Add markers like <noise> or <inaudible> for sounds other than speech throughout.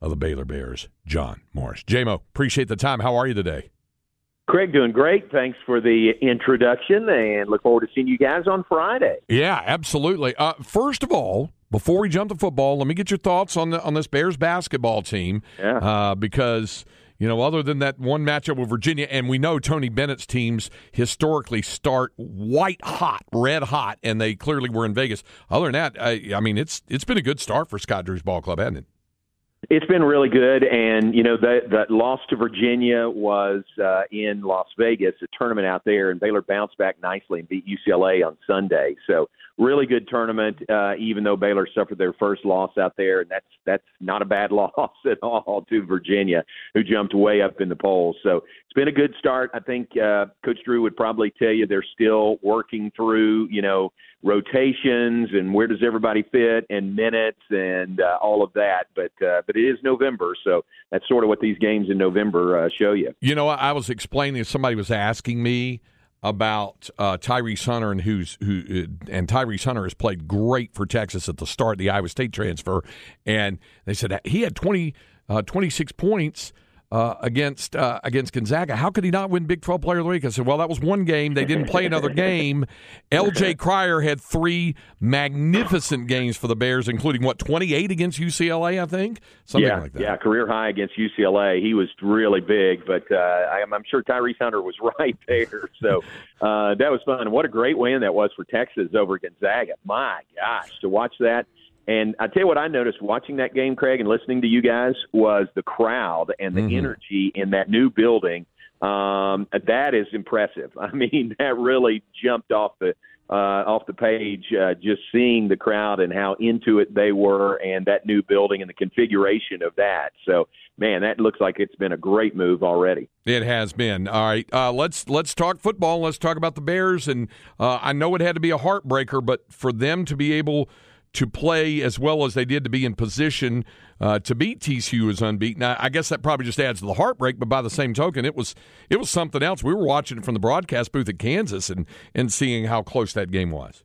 of the Baylor Bears, John Morris. JMO, appreciate the time. How are you today? Craig, doing great. Thanks for the introduction, and look forward to seeing you guys on Friday. Yeah, absolutely. Uh, first of all, before we jump to football, let me get your thoughts on the on this Bears basketball team. Yeah. Uh, because you know, other than that one matchup with Virginia, and we know Tony Bennett's teams historically start white hot, red hot, and they clearly were in Vegas. Other than that, I, I mean, it's it's been a good start for Scott Drew's ball club, hasn't it? It's been really good, and you know that that loss to Virginia was uh, in Las Vegas, a tournament out there, and Baylor bounced back nicely and beat UCLA on Sunday. So really good tournament, uh, even though Baylor suffered their first loss out there, and that's that's not a bad <laughs> loss at all to Virginia, who jumped way up in the polls. So been a good start. I think uh, Coach Drew would probably tell you they're still working through, you know, rotations and where does everybody fit and minutes and uh, all of that. But uh, but it is November, so that's sort of what these games in November uh, show you. You know, I was explaining. Somebody was asking me about uh, Tyrese Hunter and who's who, uh, and Tyrese Hunter has played great for Texas at the start of the Iowa State transfer, and they said he had 20, uh, 26 points. Uh, against uh, against Gonzaga, how could he not win Big Twelve Player of the Week? I said, well, that was one game. They didn't play another game. <laughs> L.J. Cryer had three magnificent games for the Bears, including what twenty eight against UCLA, I think, something yeah, like that. Yeah, career high against UCLA. He was really big, but uh, I'm, I'm sure Tyrese Hunter was <laughs> right there. So uh, that was fun. What a great win that was for Texas over Gonzaga. My gosh, to watch that. And I tell you what, I noticed watching that game, Craig, and listening to you guys was the crowd and the Mhm. energy in that new building. Um, that is impressive. <laughs> I mean, that really jumped off the uh, off the page. Uh, just seeing the crowd and how into it they were, and that new building and the configuration of that. So, man, that looks like it's been a great move already. It has been. All right, uh, let's let's talk football. Let's talk about the Bears. And uh, I know it had to be a heartbreaker, but for them to be able to play as well as they did to be in position uh, to beat TCU as unbeaten, I, I guess that probably just adds to the heartbreak. But by the same token, it was it was something else. We were watching it from the broadcast booth at Kansas and and seeing how close that game was.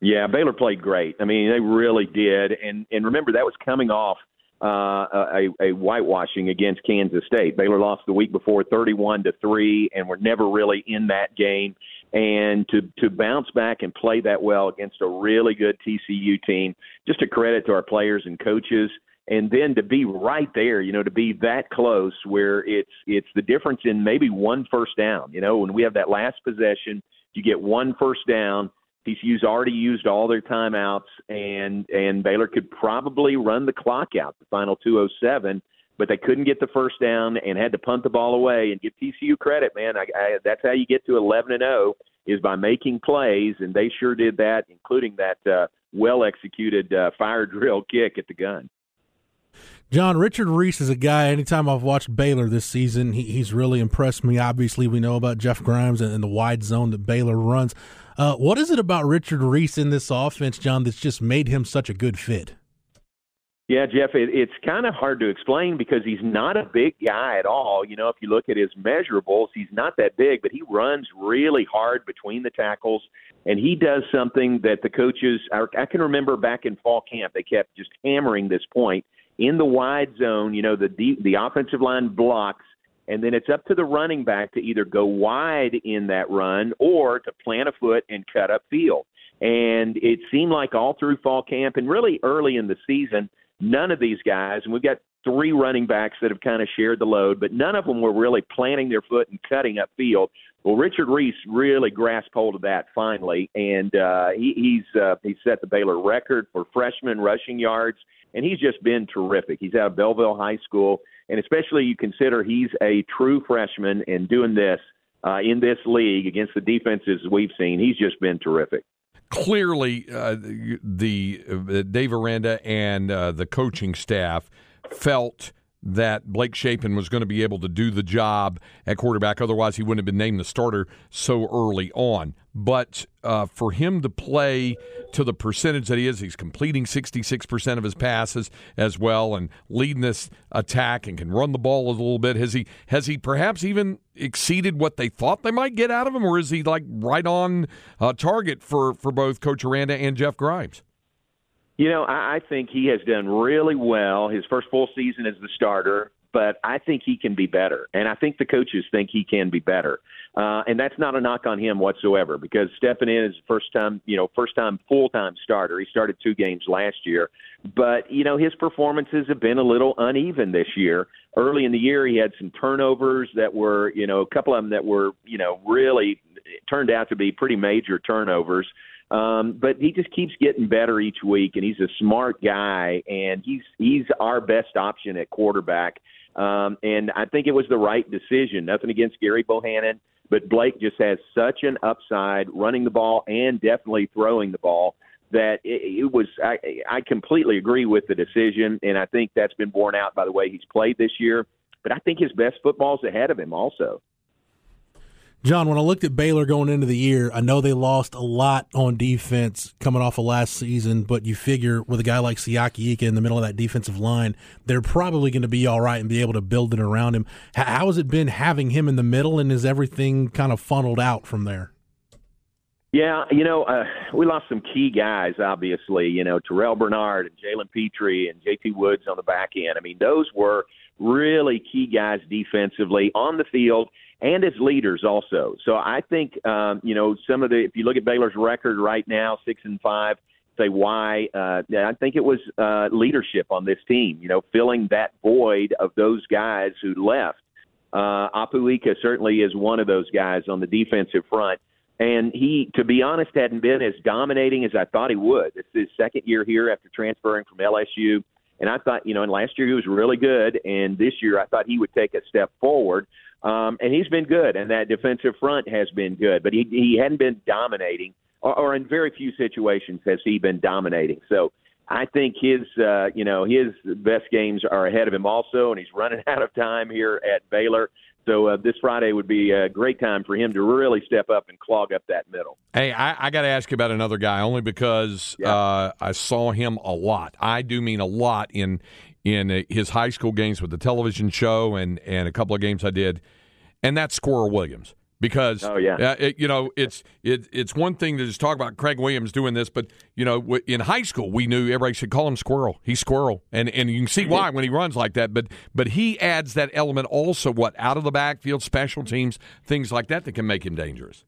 Yeah, Baylor played great. I mean, they really did. And and remember that was coming off uh, a, a whitewashing against Kansas State. Baylor lost the week before, thirty-one to three, and were never really in that game. And to to bounce back and play that well against a really good TCU team, just a credit to our players and coaches. And then to be right there, you know, to be that close, where it's it's the difference in maybe one first down. You know, when we have that last possession, you get one first down. TCU's already used all their timeouts, and and Baylor could probably run the clock out, the final 207, but they couldn't get the first down and had to punt the ball away. And give TCU credit, man. I, I, that's how you get to 11 and 0 is by making plays, and they sure did that, including that uh, well executed uh, fire drill <laughs> kick at the gun. John Richard Reese is a guy. Anytime I've watched Baylor this season, he, he's really impressed me. Obviously, we know about Jeff Grimes and, and the wide zone that Baylor runs. Uh, what is it about Richard Reese in this offense, John, that's just made him such a good fit? Yeah, Jeff, it, it's kind of hard to explain because he's not a big guy at all. You know, if you look at his measurables, he's not that big, but he runs really hard between the tackles, and he does something that the coaches. I, I can remember back in fall camp, they kept just hammering this point in the wide zone. You know, the deep, the offensive line blocks, and then it's up to the running back to either go wide in that run or to plant a foot and cut up field. And it seemed like all through fall camp and really early in the season none of these guys, and we've got three running backs that have kind of shared the load, but none of them were really planting their foot and cutting up field. Well, Richard Reese really grasped hold of that finally, and uh, he, he's uh, he set the Baylor record for freshman rushing yards, and he's just been terrific. He's out of Belleville High School, and especially you consider he's a true freshman and doing this uh, in this league against the defenses we've seen. He's just been terrific clearly uh, the uh, Dave Aranda and uh, the coaching staff felt that Blake Shapen was going to be able to do the job at quarterback. Otherwise, he wouldn't have been named the starter so early on. But uh, for him to play to the percentage that he is, he's completing 66% of his passes as well and leading this attack and can run the ball a little bit. Has he, has he perhaps even exceeded what they thought they might get out of him, or is he like right on uh, target for, for both Coach Aranda and Jeff Grimes? You know, I, I think he has done really well his first full season as the starter, but I think he can be better. And I think the coaches think he can be better. Uh, and that's not a knock on him whatsoever because stepping in is first time, you know, first time full time starter. He started two games last year, but you know his performances have been a little uneven this year. Early in the year, he had some turnovers that were, you know, a couple of them that were, you know, really turned out to be pretty major turnovers. Um, but he just keeps getting better each week, and he's a smart guy, and he's he's our best option at quarterback. Um, and I think it was the right decision. Nothing against Gerry Bohanon, but Blake just has such an upside running the ball and definitely throwing the ball that it, it was. I, I completely agree with the decision, and I think that's been borne out by the way he's played this year. But I think his best football's ahead of him also. John, when I looked at Baylor going into the year, I know they lost a lot on defense coming off of last season, but you figure with a guy like Siaki Ika in the middle of that defensive line, they're probably going to be all right and be able to build it around him. How has it been having him in the middle, and is everything kind of funneled out from there? Yeah, you know, uh, we lost some key guys, obviously, you know, Terrell Bernard and Jalen Pitre and JT Woods on the back end. I mean, those were really key guys defensively on the field – and as leaders also. So I think um, you know some of the if you look at Baylor's record right now, six and five. Say why? Uh, I think it was uh, leadership on this team. You know, filling that void of those guys who left. Uh, Apu Ika certainly is one of those guys on the defensive front. And he, to be honest, hadn't been as dominating as I thought he would. It's his second year here after transferring from LSU. And I thought, you know, and last year he was really good. And this year I thought he would take a step forward. Um, and he's been good, and that defensive front has been good, but he he hadn't been dominating, or, or in very few situations has he been dominating. So I think his uh, you know his best games are ahead of him also, and he's running <laughs> out of time here at Baylor. So uh, this Friday would be a great time for him to really step up and clog up that middle. Hey, I, I got to ask you about another guy only because yeah. uh, I saw him a lot. I do mean a lot in in uh, his high school games with the television show and and a couple of games I did, and that's Squirrel Williams. Because oh yeah, uh, it, you know it's it, it's one thing to just talk about Craig Williams doing this, but you know in high school we knew everybody should call him Squirrel. He's Squirrel, and and you can see why when he runs like that. But but he adds that element also what out of the backfield, special teams, things like that that can make him dangerous.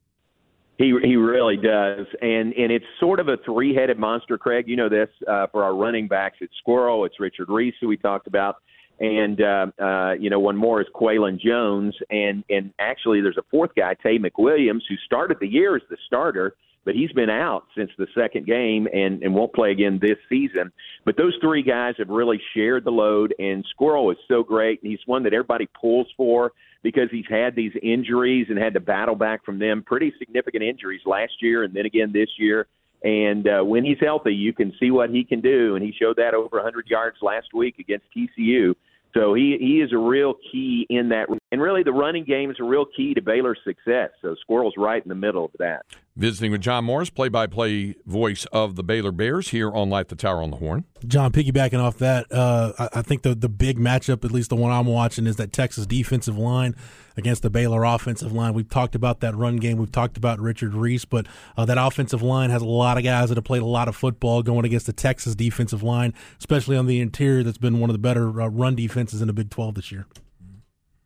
He he really does, and and it's sort of a three headed monster. Craig, you know this uh, for our running backs. It's Squirrel, it's Richard Reese, who we talked about, and uh, uh, you know one more is Qualan Jones, and and actually there's a fourth guy, Taye McWilliams, who started the year as the starter, but he's been out since the second game and and won't play again this season. But those three guys have really shared the load, and Squirrel is so great, and he's one that everybody pulls for because he's had these injuries and had to battle back from them. Pretty significant injuries last year and then again this year. And uh, when he's healthy, you can see what he can do. And he showed that over 100 yards last week against TCU. So he he is a real key in that, and really the running game is a real key to Baylor's success. So Squirrel's right in the middle of that. Visiting with John Morris, play-by-play voice of the Baylor Bears here on Light the Tower on the Horn. John, piggybacking off that, uh, I, I, think the the big matchup, at least the one I'm watching, is that Texas defensive line against the Baylor offensive line. We've talked about that run game. We've talked about Richard Reese, but uh, that offensive line has a lot of guys that have played a lot of football going against the Texas defensive line, especially on the interior. That's been one of the better uh, run defenses in the Big 12 this year.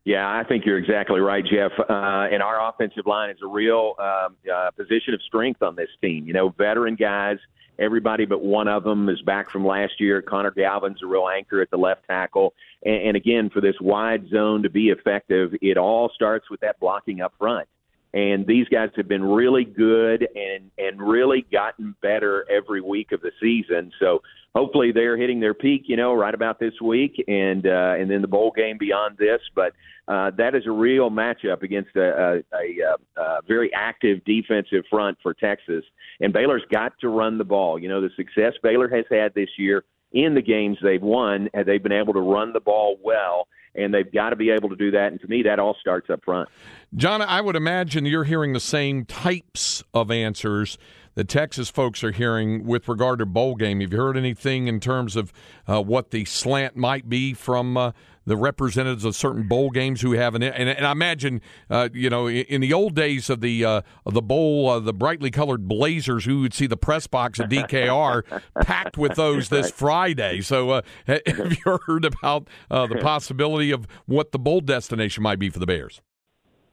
Yeah, I think you're exactly right, Jeff. Uh, and our offensive line is a real um, uh, position of strength on this team. You know, veteran guys. Everybody but one of them is back from last year. Connor Galvin's a real anchor at the left tackle. And, and again, for this wide zone to be effective, it all starts with that blocking up front. And these guys have been really good and and really gotten better every week of the season. So hopefully they're hitting their peak, you know, right about this week, and uh, and then the bowl game beyond this. But uh, that is a real matchup against a, a, a, a very active defensive front for Texas. And Baylor's got to run the ball. You know, the success Baylor has had this year in the games they've won, and they've been able to run the ball well, and they've got to be able to do that. And to me, that all starts up front. John, I would imagine you're hearing the same types of answers the Texas folks are hearing with regard to bowl game. Have you heard anything in terms of uh, what the slant might be from uh, the representatives of certain bowl games who have an and, and I imagine uh, you know in the old days of the uh, of the bowl uh, the brightly colored blazers who would see the press box at DKR <laughs> packed with those this Friday. So uh, <laughs> have you heard about uh, the possibility of what the bowl destination might be for the Bears?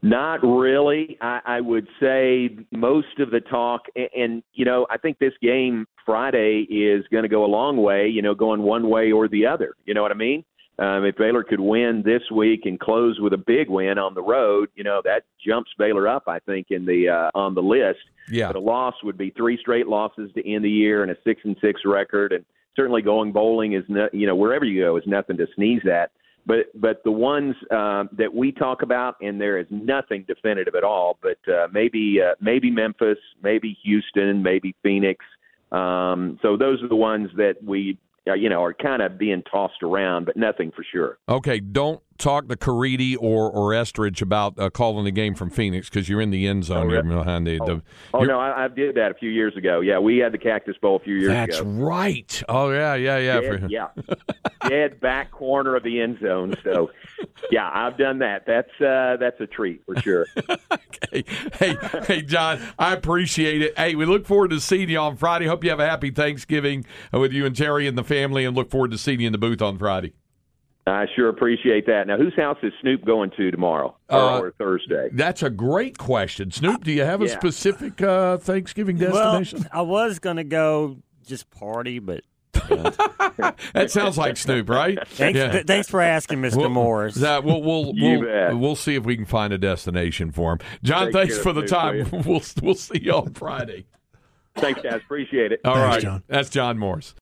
Not really. I, I would say most of the talk, and, and you know, I think this game Friday is going to go a long way. You know, going one way or the other. You know what I mean? Um, if Baylor could win this week and close with a big win on the road, you know that jumps Baylor up. I think in the uh, on the list. Yeah. But a loss would be three straight losses to end the year and a six and six record, and certainly going bowling is no, you know wherever you go is nothing to sneeze at. But but the ones uh, that we talk about, and there is nothing definitive at all. But uh, maybe uh, maybe Memphis, maybe Houston, maybe Phoenix. Um, so those are the ones that we uh, you know, are kind of being tossed around, but nothing for sure. Okay, don't talk to Caridi or or Estridge about uh, calling the game from Phoenix because you're in the end zone. Oh, You're behind the, Oh, the- oh you're- no, I, I did that a few years ago. Yeah, we had the Cactus Bowl a few years that's ago. That's right. Oh yeah, yeah, yeah. For- yeah, <laughs> dead back corner of the end zone. So, yeah, I've done that. That's uh, that's a treat for sure. <laughs> hey, hey, hey, John, I appreciate it. Hey, we look forward to seeing you on Friday. Hope you have a happy Thanksgiving uh, with you and Terry and the family, and look forward to seeing you in the booth on Friday. I sure appreciate that. Now, whose house is Snoop going to tomorrow or, Uh, or Thursday? That's a great question, Snoop. Do you have a Yeah. specific uh, Thanksgiving destination? Well, I was gonna go just party, but <laughs> that sounds like Snoop, right? thanks, Yeah. th- thanks for asking, Mr. We'll- Morris. That we'll we'll You we'll, we'll see if we can find a destination for him. John, Take thanks for the Snoop, time. will <laughs> We'll we'll see you on Friday. Thanks, guys. Appreciate it. All right, Thanks, John. That's John Morris.